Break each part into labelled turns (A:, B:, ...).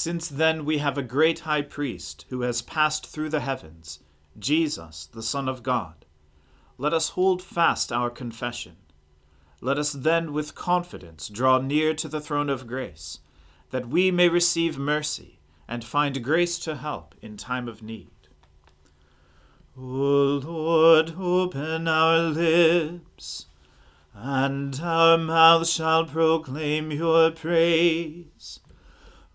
A: Since then we have a great high priest who has passed through the heavens, Jesus, the Son of God. Let us hold fast our confession. Let us then with confidence draw near to the throne of grace, that we may receive mercy and find grace to help in time of need. O Lord, open our lips, and our mouth shall proclaim your praise.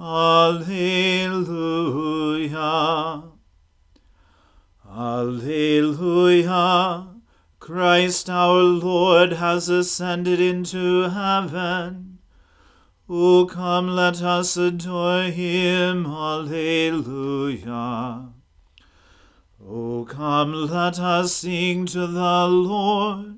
A: Alleluia. Alleluia. Christ our Lord has ascended into heaven. O come, let us adore him. Alleluia. O come, let us sing to the Lord.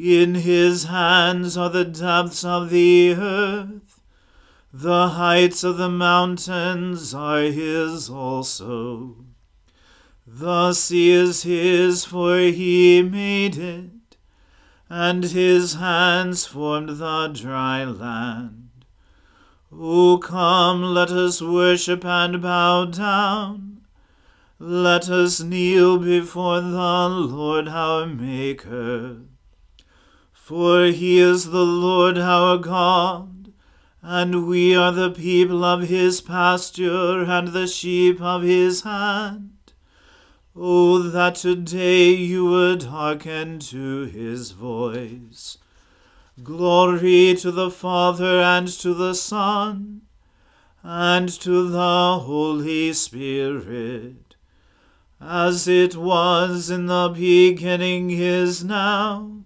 A: In his hands are the depths of the earth, the heights of the mountains are his also. The sea is his, for he made it, and his hands formed the dry land. O come, let us worship and bow down. Let us kneel before the Lord our Maker. For he is the Lord our God, and we are the people of his pasture and the sheep of his hand. Oh, that today you would hearken to his voice. Glory to the Father and to the Son and to the Holy Spirit, as it was in the beginning is now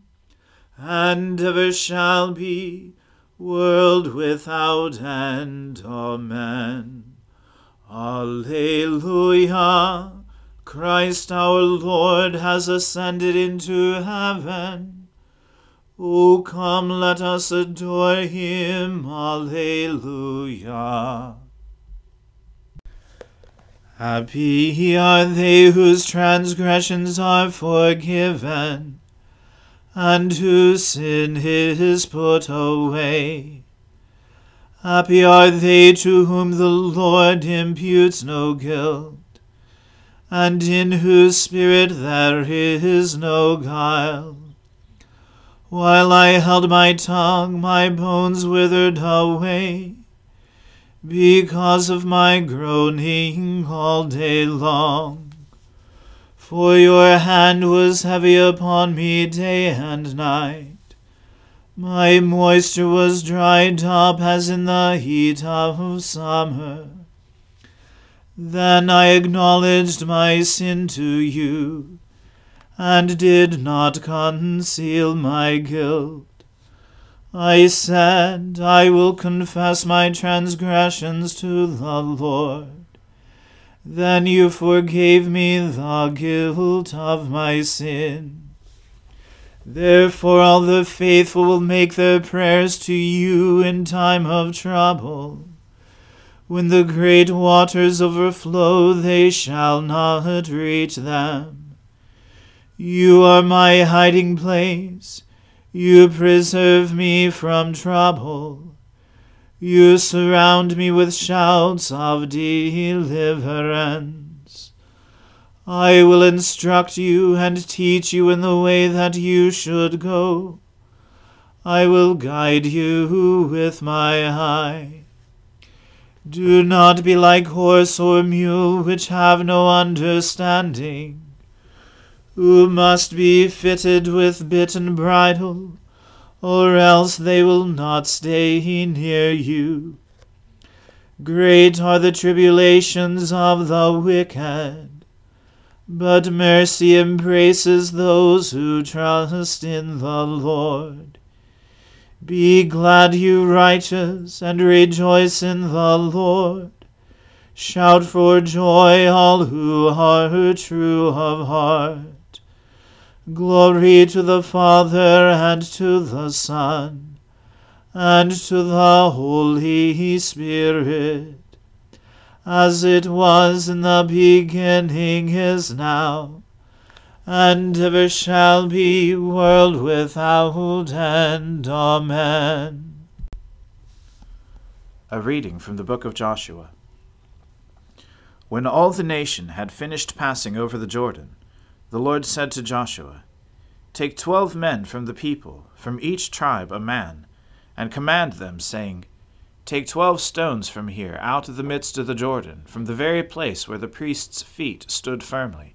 A: and ever shall be, world without end. Amen. Alleluia. Christ our Lord has ascended into heaven. O come, let us adore him. Alleluia. Happy are they whose transgressions are forgiven and whose sin is put away. Happy are they to whom the Lord imputes no guilt, and in whose spirit there is no guile. While I held my tongue, my bones withered away, because of my groaning all day long. For your hand was heavy upon me day and night. My moisture was dried up as in the heat of summer. Then I acknowledged my sin to you, and did not conceal my guilt. I said, I will confess my transgressions to the Lord. Then you forgave me the guilt of my sin. Therefore all the faithful will make their prayers to you in time of trouble. When the great waters overflow, they shall not reach them. You are my hiding place. You preserve me from trouble. You surround me with shouts of deliverance. I will instruct you and teach you in the way that you should go. I will guide you with my eye. Do not be like horse or mule, which have no understanding, who must be fitted with bit and bridle, or else they will not stay near you. Great are the tribulations of the wicked, but mercy embraces those who trust in the Lord. Be glad, you righteous, and rejoice in the Lord. Shout for joy, all who are true of heart. Glory to the Father, and to the Son, and to the Holy Spirit, as it was in the beginning, is now and ever shall be, world without end. Amen.
B: A reading from the book of Joshua. When all the nation had finished passing over the Jordan, the Lord said to Joshua, Take twelve men from the people, from each tribe a man, and command them, saying, Take twelve stones from here, out of the midst of the Jordan, from the very place where the priest's feet stood firmly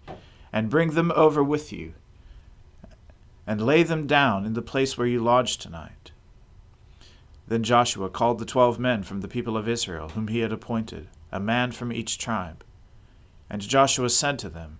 B: and bring them over with you, and lay them down in the place where you lodge tonight. Then Joshua called the twelve men from the people of Israel, whom he had appointed, a man from each tribe. And Joshua said to them,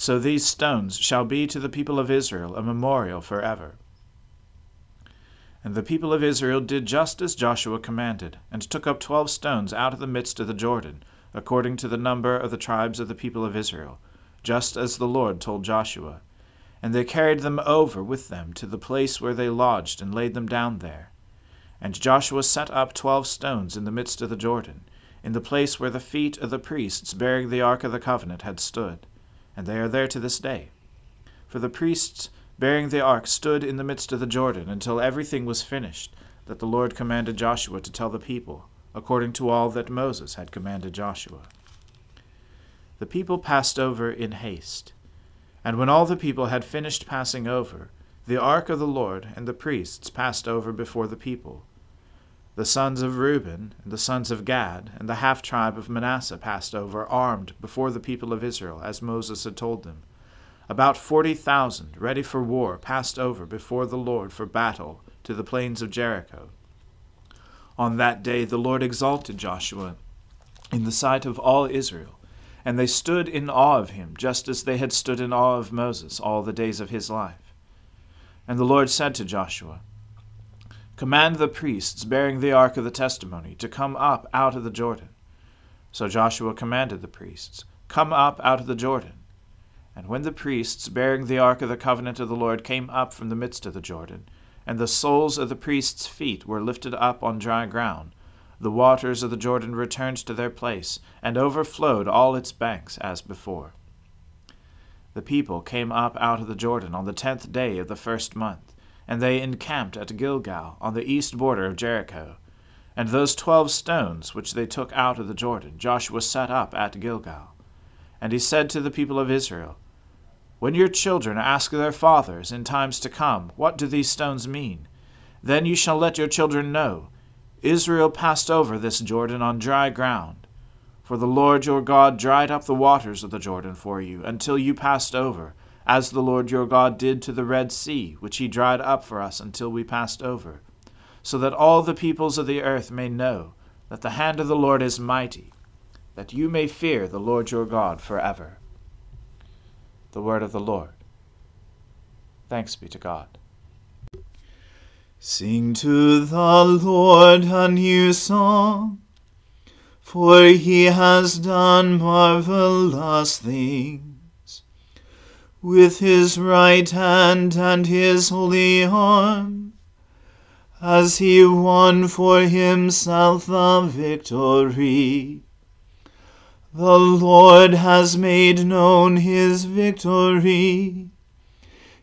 B: So these stones shall be to the people of Israel a memorial forever. And the people of Israel did just as Joshua commanded, and took up twelve stones out of the midst of the Jordan, according to the number of the tribes of the people of Israel just as the Lord told Joshua. And they carried them over with them to the place where they lodged, and laid them down there. And Joshua set up twelve stones in the midst of the Jordan, in the place where the feet of the priests bearing the ark of the covenant had stood, and they are there to this day. For the priests bearing the ark stood in the midst of the Jordan until everything was finished, that the Lord commanded Joshua to tell the people, according to all that Moses had commanded Joshua the people passed over in haste. And when all the people had finished passing over, the ark of the Lord and the priests passed over before the people. The sons of Reuben and the sons of Gad and the half tribe of Manasseh passed over armed before the people of Israel, as Moses had told them. About forty thousand, ready for war, passed over before the Lord for battle to the plains of Jericho. On that day the Lord exalted Joshua in the sight of all Israel and they stood in awe of him, just as they had stood in awe of Moses all the days of his life. And the Lord said to Joshua, Command the priests bearing the ark of the testimony to come up out of the Jordan. So Joshua commanded the priests, Come up out of the Jordan. And when the priests bearing the ark of the covenant of the Lord came up from the midst of the Jordan, and the soles of the priests' feet were lifted up on dry ground, the waters of the Jordan returned to their place, and overflowed all its banks as before. The people came up out of the Jordan on the tenth day of the first month, and they encamped at Gilgal on the east border of Jericho. And those twelve stones which they took out of the Jordan Joshua set up at Gilgal. And he said to the people of Israel, When your children ask their fathers in times to come, What do these stones mean? Then you shall let your children know Israel passed over this Jordan on dry ground. For the Lord your God dried up the waters of the Jordan for you, until you passed over, as the Lord your God did to the Red Sea, which he dried up for us until we passed over, so that all the peoples of the earth may know that the hand of the Lord is mighty, that you may fear the Lord your God forever. The word of the Lord. Thanks be to God.
A: Sing to the Lord a new song, for he has done marvelous things. With his right hand and his holy arm, has he won for himself the victory. The Lord has made known his victory.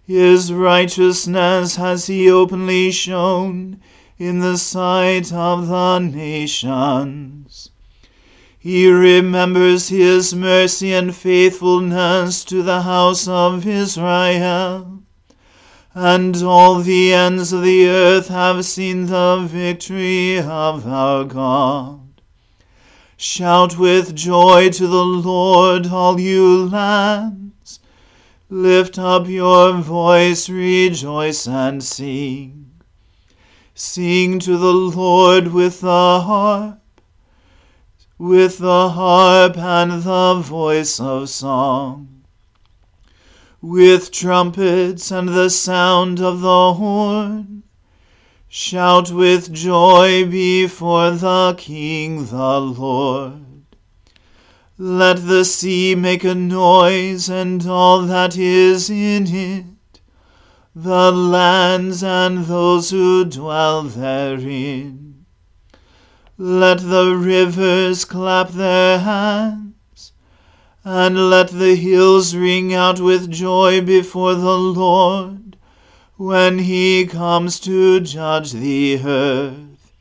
A: His righteousness has he openly shown in the sight of the nations. He remembers his mercy and faithfulness to the house of Israel. And all the ends of the earth have seen the victory of our God. Shout with joy to the Lord, all you lands. Lift up your voice, rejoice and sing. Sing to the Lord with the harp, with the harp and the voice of song, with trumpets and the sound of the horn. Shout with joy before the King, the Lord. Let the sea make a noise and all that is in it, the lands and those who dwell therein. Let the rivers clap their hands, and let the hills ring out with joy before the Lord, when he comes to judge the earth.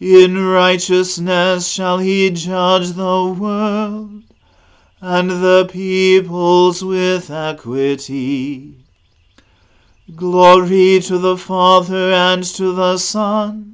A: In righteousness shall he judge the world, and the peoples with equity. Glory to the Father and to the Son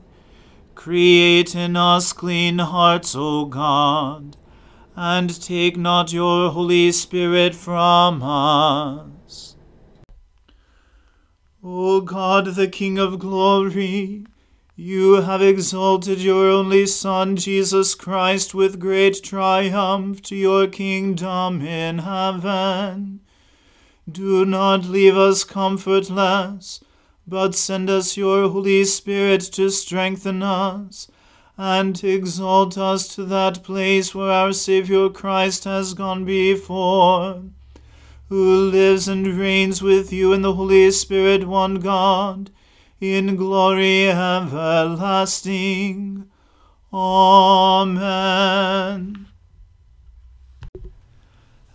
A: Create in us clean hearts, O God, and take not your Holy Spirit from us. O God, the King of glory, you have exalted your only Son, Jesus Christ, with great triumph to your kingdom in heaven. Do not leave us comfortless, but send us your Holy Spirit to strengthen us and exalt us to that place where our Saviour Christ has gone before, who lives and reigns with you in the Holy Spirit, one God, in glory everlasting. Amen.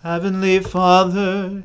A: Heavenly Father,